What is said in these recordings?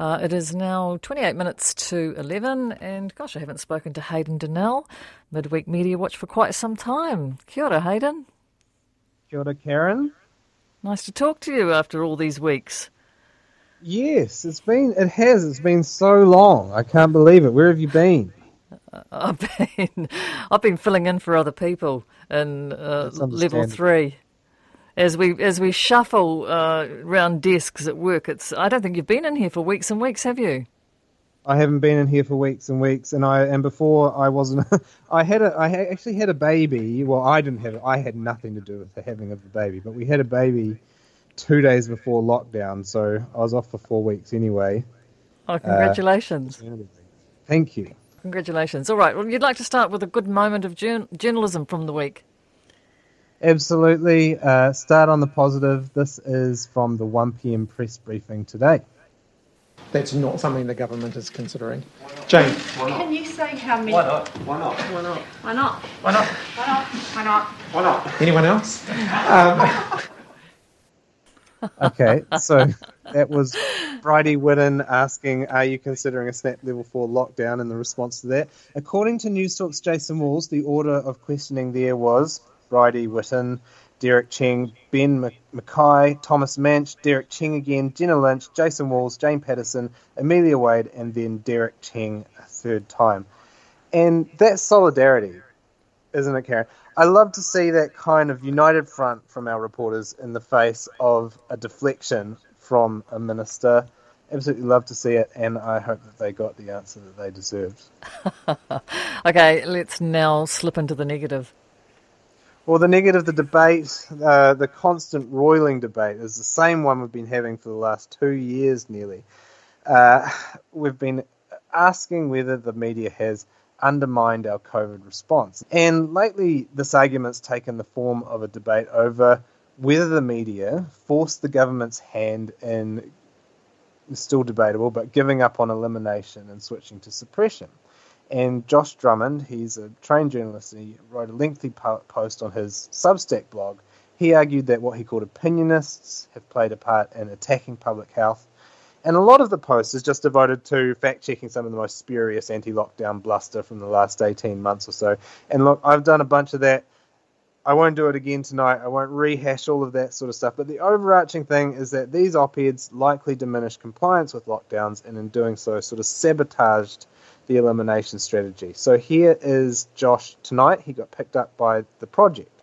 Uh, it is now 28 minutes to 11, and gosh, I haven't spoken to Hayden Donnell, Midweek Mediawatch, for quite some time. Kia ora, Hayden. Kia ora, Karyn. Nice to talk to you after all these weeks. Yes, it's been, it has, it's been so long. I can't believe it. Where have you been? I've been, I've been filling in for other people in uh, level three as we as we shuffle uh, around desks at work. It's I don't think you've been in here for weeks and weeks, have you? I haven't been in here for weeks and weeks, and I and before I wasn't. I had a I actually had a baby. Well, I didn't have. I had nothing to do with the having of the baby, but we had a baby two days before lockdown, so I was off for four weeks anyway. Oh, congratulations! Uh, thank you. Congratulations. All right. Well, you'd like to start with a good moment of journalism from the week. Absolutely. Uh, start on the positive. This is from the 1 p.m. press briefing today. That's not something the government is considering. Jane. Can you say how many? Why not? Why not? Why not? Why not? Why not? Why not? Why not? Why not? Anyone else? Um, okay, so that was Bridie Witton asking, "Are you considering a snap level four lockdown?" In the response to that, according to Newstalk's Jason Walls, the order of questioning there was Bridie Witton, Derek Cheng, Ben McKay, Thomas Manch, Derek Cheng again, Jenna Lynch, Jason Walls, Jane Patterson, Amelia Wade, and then Derek Cheng a third time. And that solidarity, isn't it, Karyn? I love to see that kind of united front from our reporters in the face of a deflection from a minister. Absolutely love to see it, and I hope that they got the answer that they deserved. okay, let's now slip into the negative. Well, the negative, the debate, uh, the constant roiling debate is the same one we've been having for the last two years nearly. Uh, we've been asking whether the media has undermined our COVID response. And lately, this argument's taken the form of a debate over whether the media forced the government's hand in, still debatable, but giving up on elimination and switching to suppression. And Josh Drummond, he's a trained journalist, he wrote a lengthy post on his Substack blog. He argued that what he called opinionists have played a part in attacking public health and a lot of the post is just devoted to fact checking some of the most spurious anti lockdown bluster from the last 18 months or so. And look, I've done a bunch of that. I won't do it again tonight. I won't rehash all of that sort of stuff. But the overarching thing is that these op eds likely diminished compliance with lockdowns, and in doing so, sort of sabotaged the elimination strategy. So here is Josh tonight. He got picked up by the project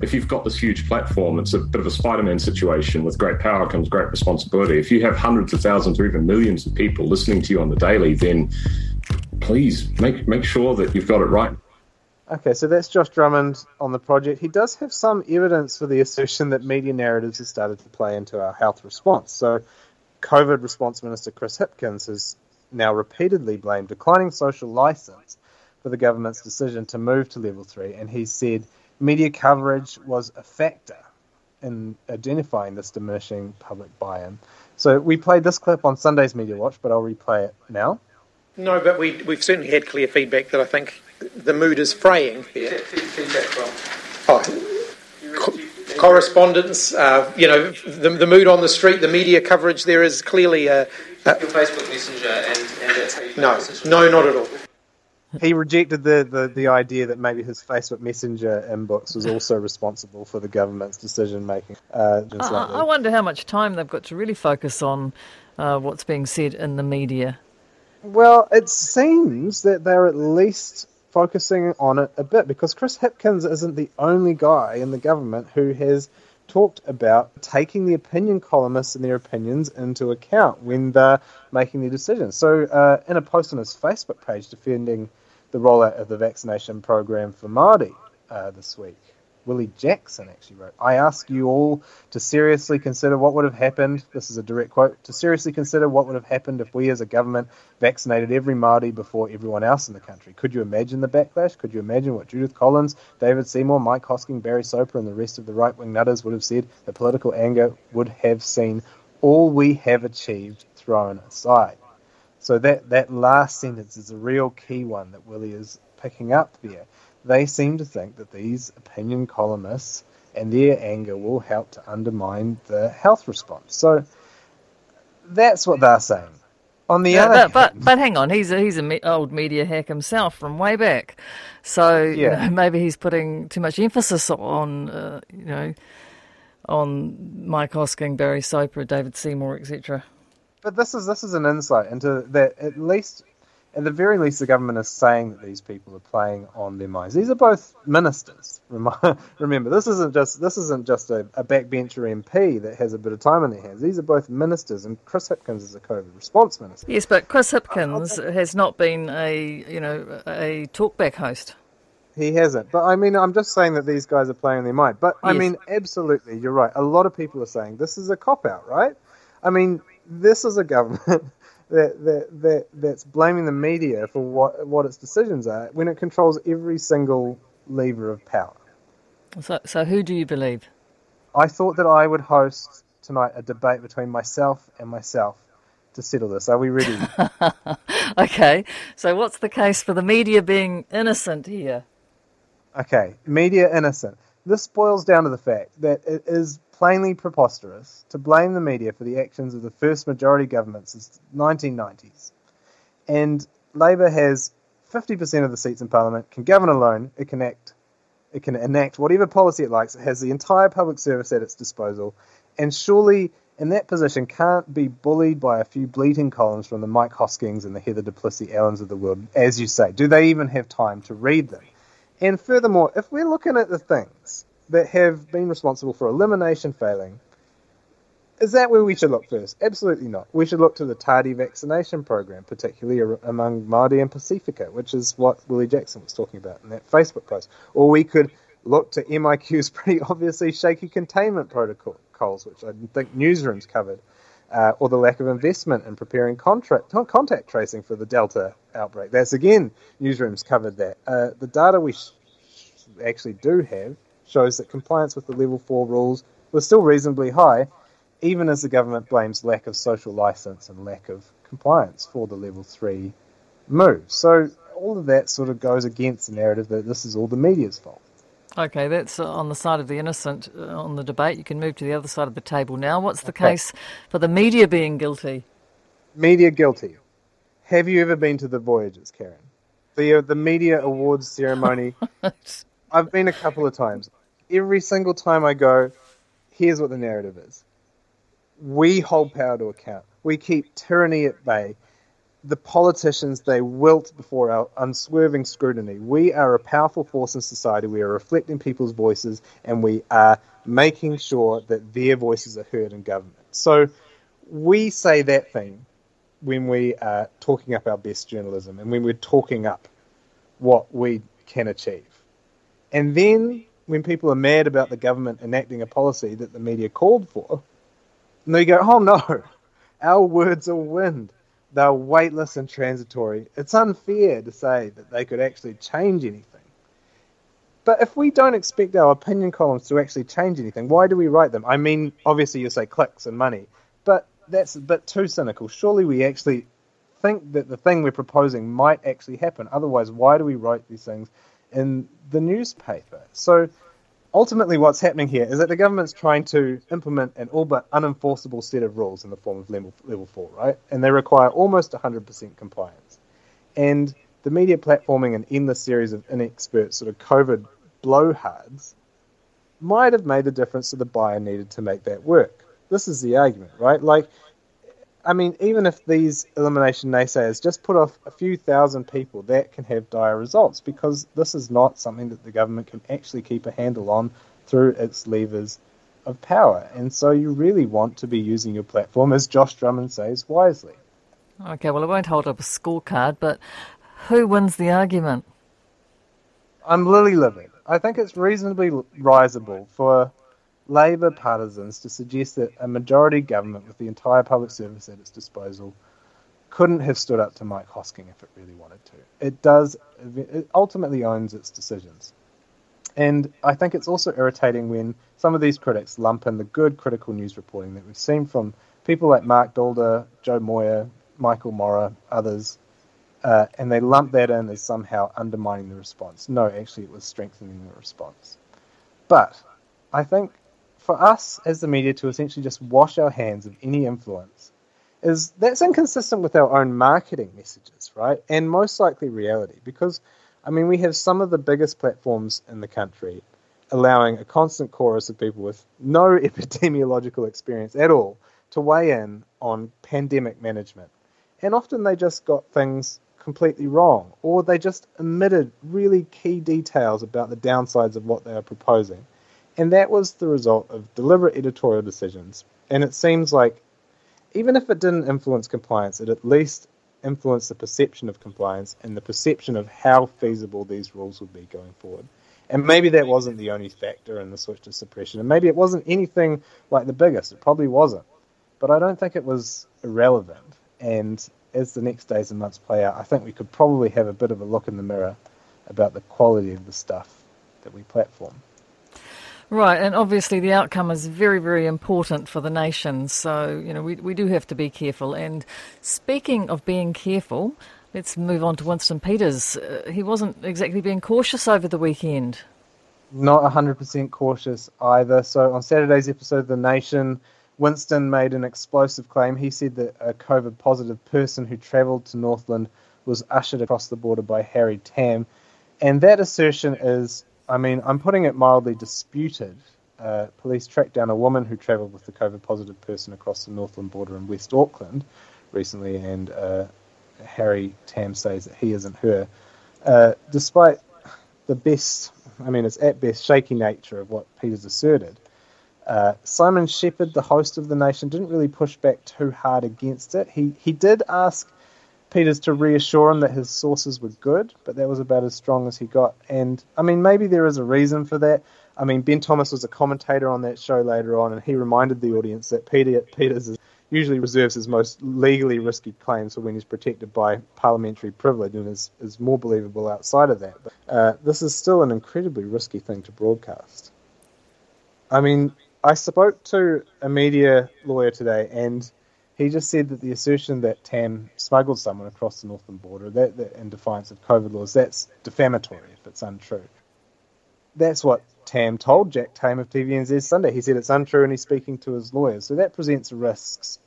if you've got this huge platform, it's a bit of a Spider-Man situation. With great power comes great responsibility. If you have hundreds of thousands or even millions of people listening to you on the daily, then please make make sure that you've got it right. Okay, so that's Josh Drummond on the project. He does have some evidence for the assertion that media narratives have started to play into our health response. So, COVID response minister Chris Hipkins has now repeatedly blamed declining social license for the government's decision to move to level three, and he said media coverage was a factor in identifying this diminishing public buy-in. So we played this clip on Sunday's Mediawatch, but I'll replay it now. No, but we, we've certainly had clear feedback that I think the mood is fraying there. Feedback from? Oh, co- correspondence, uh, you know, the, the mood on the street, the media coverage, there is clearly a... a Your Facebook Messenger and, and that's how you No, no, not at all he rejected the, the, the idea that maybe his Facebook Messenger inbox was also responsible for the government's decision making. Uh, I, I, wonder how much time they've got to really focus on uh, what's being said in the media. Well, it seems that they're at least focusing on it a bit because Chris Hipkins isn't the only guy in the government who has talked about taking the opinion columnists and their opinions into account when they're making their decisions. So, uh, in a post on his Facebook page defending the rollout of the vaccination program for Māori uh, this week. Willie Jackson actually wrote, I ask you all to seriously consider what would have happened. This is a direct quote to seriously consider what would have happened if we as a government vaccinated every Māori before everyone else in the country. Could you imagine the backlash? Could you imagine what Judith Collins, David Seymour, Mike Hosking, Barry Soper, and the rest of the right wing nutters would have said? The political anger would have seen all we have achieved thrown aside. So that, that last sentence is a real key one that Willie is picking up there. They seem to think that these opinion columnists and their anger will help to undermine the health response. So that's what they're saying. On the Yeah, other, but, but hand, but hang on, he's a, he's an me- old media hack himself from way back, so you Yeah. know, maybe he's putting too much emphasis on uh, you know on Mike Hosking, Barry Soper, David Seymour, etc. but this is this is an insight into that. At least, at the very least, the government is saying that these people are playing on their minds. These are both ministers. Remember, this isn't just this isn't just a, a backbencher MP that has a bit of time in their hands. These are both ministers, and Chris Hipkins is a COVID response minister. Yes, but Chris Hipkins has not been a you know a talkback host. He hasn't. But I mean, I'm just saying that these guys are playing on their mind. But I Yes. mean, absolutely, you're right. A lot of people are saying this is a cop out, right? I mean, this is a government that, that, that that's blaming the media for what what its decisions are when it controls every single lever of power. So so who do you believe? I thought that I would host tonight a debate between myself and myself to settle this. Are we ready? Okay, so what's the case for the media being innocent here? Okay, media innocent. This boils down to the fact that it is plainly preposterous to blame the media for the actions of the first majority government since the 1990s. And Labour has 50% of the seats in Parliament, can govern alone, it can act, it can enact whatever policy it likes, it has the entire public service at its disposal, and surely in that position can't be bullied by a few bleating columns from the Mike Hoskings and the Heather du Plessis-Allans of the world, as you say. Do they even have time to read them? And furthermore, if we're looking at the things that have been responsible for elimination failing, is that where we should look first? Absolutely not. We should look to the tardy vaccination program, particularly among Māori and Pasifika, which is what Willie Jackson was talking about in that Facebook post. Or we could look to MIQ's pretty obviously shaky containment protocols, which I think newsrooms covered, uh, or the lack of investment in preparing contract, contact tracing for the Delta outbreak. That's again, newsrooms covered that. Uh, the data we sh- actually do have shows that compliance with the level 4 rules was still reasonably high, even as the government blames lack of social license and lack of compliance for the level 3 move. So all of that sort of goes against the narrative that this is all the media's fault. Okay, that's uh, on the side of the innocent uh, on the debate. You can move to the other side of the table now. What's the Okay. case for the media being guilty? Media guilty. Have you ever been to the Voyagers, Karyn? The uh, the media awards ceremony. I've been a couple of times. Every single time I go, here's what the narrative is. We hold power to account. We keep tyranny at bay. The politicians, they wilt before our unswerving scrutiny. We are a powerful force in society. We are reflecting people's voices and we are making sure that their voices are heard in government. So we say that thing when we are talking up our best journalism and when we're talking up what we can achieve. And then when people are mad about the government enacting a policy that the media called for, and they go, oh no, our words are wind. They're weightless and transitory. It's unfair to say that they could actually change anything. But if we don't expect our opinion columns to actually change anything, why do we write them? I mean, obviously you say clicks and money, but that's a bit too cynical. Surely we actually think that the thing we're proposing might actually happen. Otherwise, why do we write these things in the newspaper? So ultimately, what's happening here is that the government's trying to implement an all but unenforceable set of rules in the form of level, level 4, right? And they require almost 100% compliance. And the media platforming and endless series of inexpert sort of COVID blowhards might have made the difference to the buyer needed to make that work. This is the argument, right? Like, I mean, even if these elimination naysayers just put off a few thousand people, that can have dire results because this is not something that the government can actually keep a handle on through its levers of power. And so you really want to be using your platform, as Josh Drummond says, wisely. Okay, well, I won't hold up a scorecard, but who wins the argument? I'm lily livered. I think it's reasonably risible for Labour partisans to suggest that a majority government with the entire public service at its disposal couldn't have stood up to Mike Hosking if it really wanted to. It does, it ultimately owns its decisions. And I think it's also irritating when some of these critics lump in the good critical news reporting that we've seen from people like Marc Daalder, Jo Moir, Michael Morrah, others, uh, and they lump that in as somehow undermining the response. No, actually, it was strengthening the response. But I think for us as the media to essentially just wash our hands of any influence is that's inconsistent with our own marketing messages, right? And most likely reality, because I mean, we have some of the biggest platforms in the country allowing a constant chorus of people with no epidemiological experience at all to weigh in on pandemic management. And often they just got things completely wrong, or they just omitted really key details about the downsides of what they are proposing. And that was the result of deliberate editorial decisions. And it seems like even if it didn't influence compliance, it at least influenced the perception of compliance and the perception of how feasible these rules would be going forward. And maybe that wasn't the only factor in the switch to suppression. And maybe it wasn't anything like the biggest. It probably wasn't. But I don't think it was irrelevant. And as the next days and months play out, I think we could probably have a bit of a look in the mirror about the quality of the stuff that we platform. Right, and obviously the outcome is very, very important for the nation. So, you know, we, we do have to be careful. And speaking of being careful, let's move on to Winston Peters. Uh, he wasn't exactly being cautious over the weekend. Not 100% cautious either. So, on Saturday's episode of The Nation, Winston made an explosive claim. He said that a COVID positive person who travelled to Northland was ushered across the border by Harry Tam. And that assertion is I mean, I'm putting it mildly disputed. Uh, police tracked down a woman who travelled with the COVID positive person across the Northland border in West Auckland recently, and uh, Harry Tam says that he isn't her. Uh, despite the best, I mean, it's at best shaky nature of what Peters asserted, uh, Simon Shepherd, the host of The Nation, didn't really push back too hard against it. He, he did ask Peters to reassure him that his sources were good, but that was about as strong as he got. And I mean, maybe there is a reason for that. I mean, Ben Thomas was a commentator on that show later on, and he reminded the audience that Peter, Peters is, usually reserves his most legally risky claims for when he's protected by parliamentary privilege and is, is more believable outside of that. But uh, this is still an incredibly risky thing to broadcast. I mean, I spoke to a media lawyer today, and he just said that the assertion that Tam smuggled someone across the northern border, that, that in defiance of COVID laws, that's defamatory if it's untrue. That's what Tam told Jack Tame of TVNZ Sunday. He said it's untrue and he's speaking to his lawyers. So that presents risks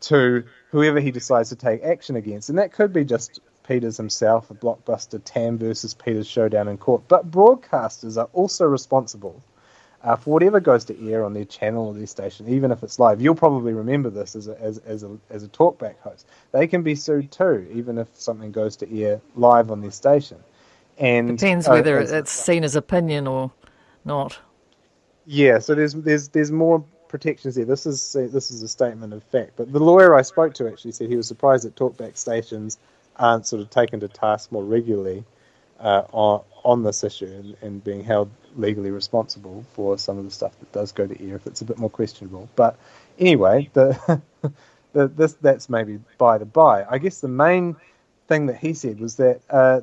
to whoever he decides to take action against. And that could be just Peters himself, a blockbuster Tam versus Peters showdown in court. But broadcasters are also responsible uh, for whatever goes to air on their channel or their station, even if it's live. You'll probably remember this as a, as, as a, as a talkback host. They can be sued too, even if something goes to air live on their station. And depends uh, whether it's seen as opinion or not. Yeah, so there's there's there's more protections there. This is this is a statement of fact. But the lawyer I spoke to actually said he was surprised that talkback stations aren't sort of taken to task more regularly uh, on on this issue and, and being held legally responsible for some of the stuff that does go to air if it's a bit more questionable. But anyway, the, the this that's maybe by the by. I guess the main thing that he said was that uh,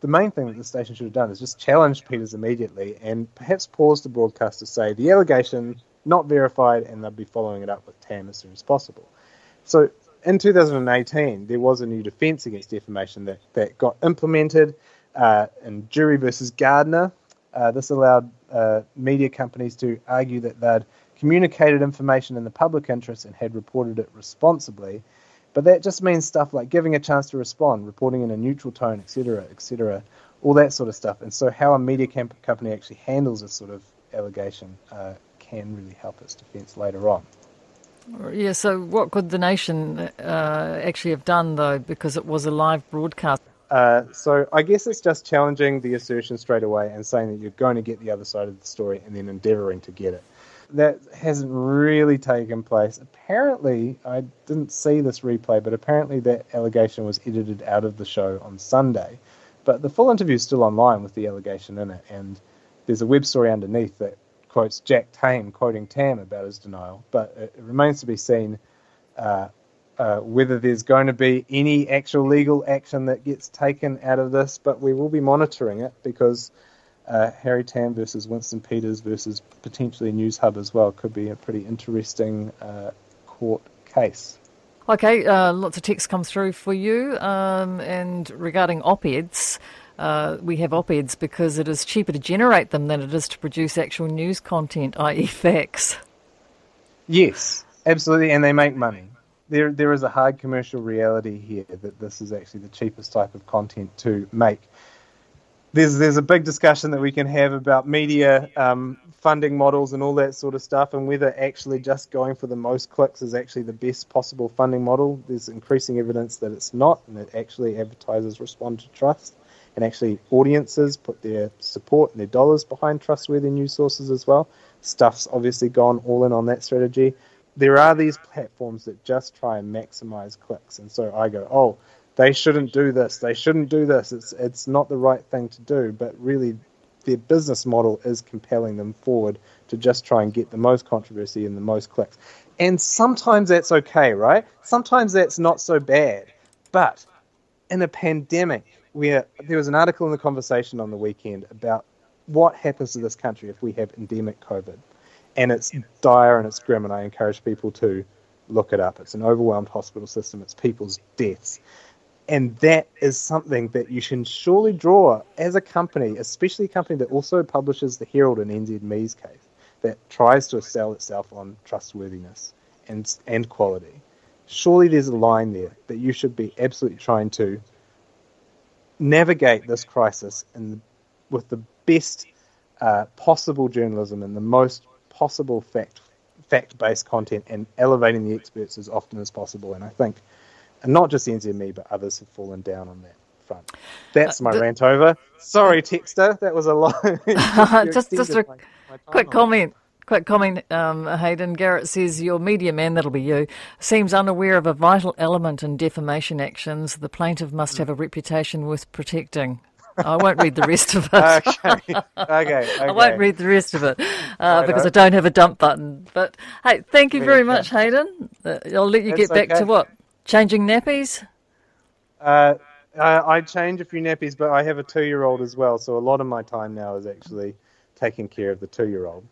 the main thing that the station should have done is just challenged Peters immediately and perhaps pause the broadcast to say the allegation not verified and they'll be following it up with Tam as soon as possible. So in 2018, there was a new defence against defamation that, that got implemented uh, in Durie versus Gardner. Uh, this allowed uh, media companies to argue that they'd communicated information in the public interest and had reported it responsibly. But that just means stuff like giving a chance to respond, reporting in a neutral tone, etc., etc., all that sort of stuff. And so, how a media camp- company actually handles this sort of allegation uh, can really help its defence later on. Yeah, so what could the nation uh, actually have done, though, because it was a live broadcast? Uh, so I guess it's just challenging the assertion straight away and saying that you're going to get the other side of the story and then endeavouring to get it. That hasn't really taken place. Apparently, I didn't see this replay, but apparently that allegation was edited out of the show on Sunday. But the full interview is still online with the allegation in it, and there's a web story underneath that quotes Jack Tame quoting Tam about his denial. But it, remains to be seen uh, uh, whether there's going to be any actual legal action that gets taken out of this, but we will be monitoring it because uh, Harry Tam versus Winston Peters versus potentially Newshub as well could be a pretty interesting uh, court case. Okay, uh, lots of texts come through for you, um, and regarding op-eds. Uh, we have op-eds because it is cheaper to generate them than it is to produce actual news content, i.e., facts. Yes, absolutely, and they make money. there there is a hard commercial reality here that this is actually the cheapest type of content to make. There's there's a big discussion that we can have about media um, funding models and all that sort of stuff, and whether actually just going for the most clicks is actually the best possible funding model. There's increasing evidence that it's not, and that actually advertisers respond to trust, and actually audiences put their support and their dollars behind trustworthy news sources as well. Stuff's obviously gone all in on that strategy there are these platforms that just try and maximize clicks, and so I go, oh, they shouldn't do this. They shouldn't do this. It's it's not the right thing to do. But really, their business model is compelling them forward to just try and get the most controversy and the most clicks. And sometimes that's okay, right? Sometimes that's not so bad. But in a pandemic, where there was an article in the conversation on the weekend about what happens to this country if we have endemic COVID and it's dire and it's grim, and I encourage people to look it up. It's an overwhelmed hospital system. It's people's deaths, and that is something that you can surely draw as a company, especially a company that also publishes the Herald in NZME's case, that tries to sell itself on trustworthiness and and quality. Surely there's a line there that you should be absolutely trying to navigate this crisis in, with the best uh, possible journalism and the most possible fact fact based content and elevating the experts as often as possible. And I think, and not just NZME, but others have fallen down on that front. That's uh, my uh, the, rant over. Sorry, Texter, that was a lot. just just a quick comment. Quick comment, um, Hayden. Garrett says, Your media man, that'll be you, seems unaware of a vital element in defamation actions. The plaintiff must have a reputation worth protecting. I won't read the rest of it. okay. okay. okay. I won't read the rest of it uh, because I don't have a dump button. But hey, thank you very much, Hayden. Uh, I'll let you That's get back okay. to what? Changing nappies? Uh, I change a few nappies, but I have a two year old as well. So a lot of my time now is actually taking care of the two year old.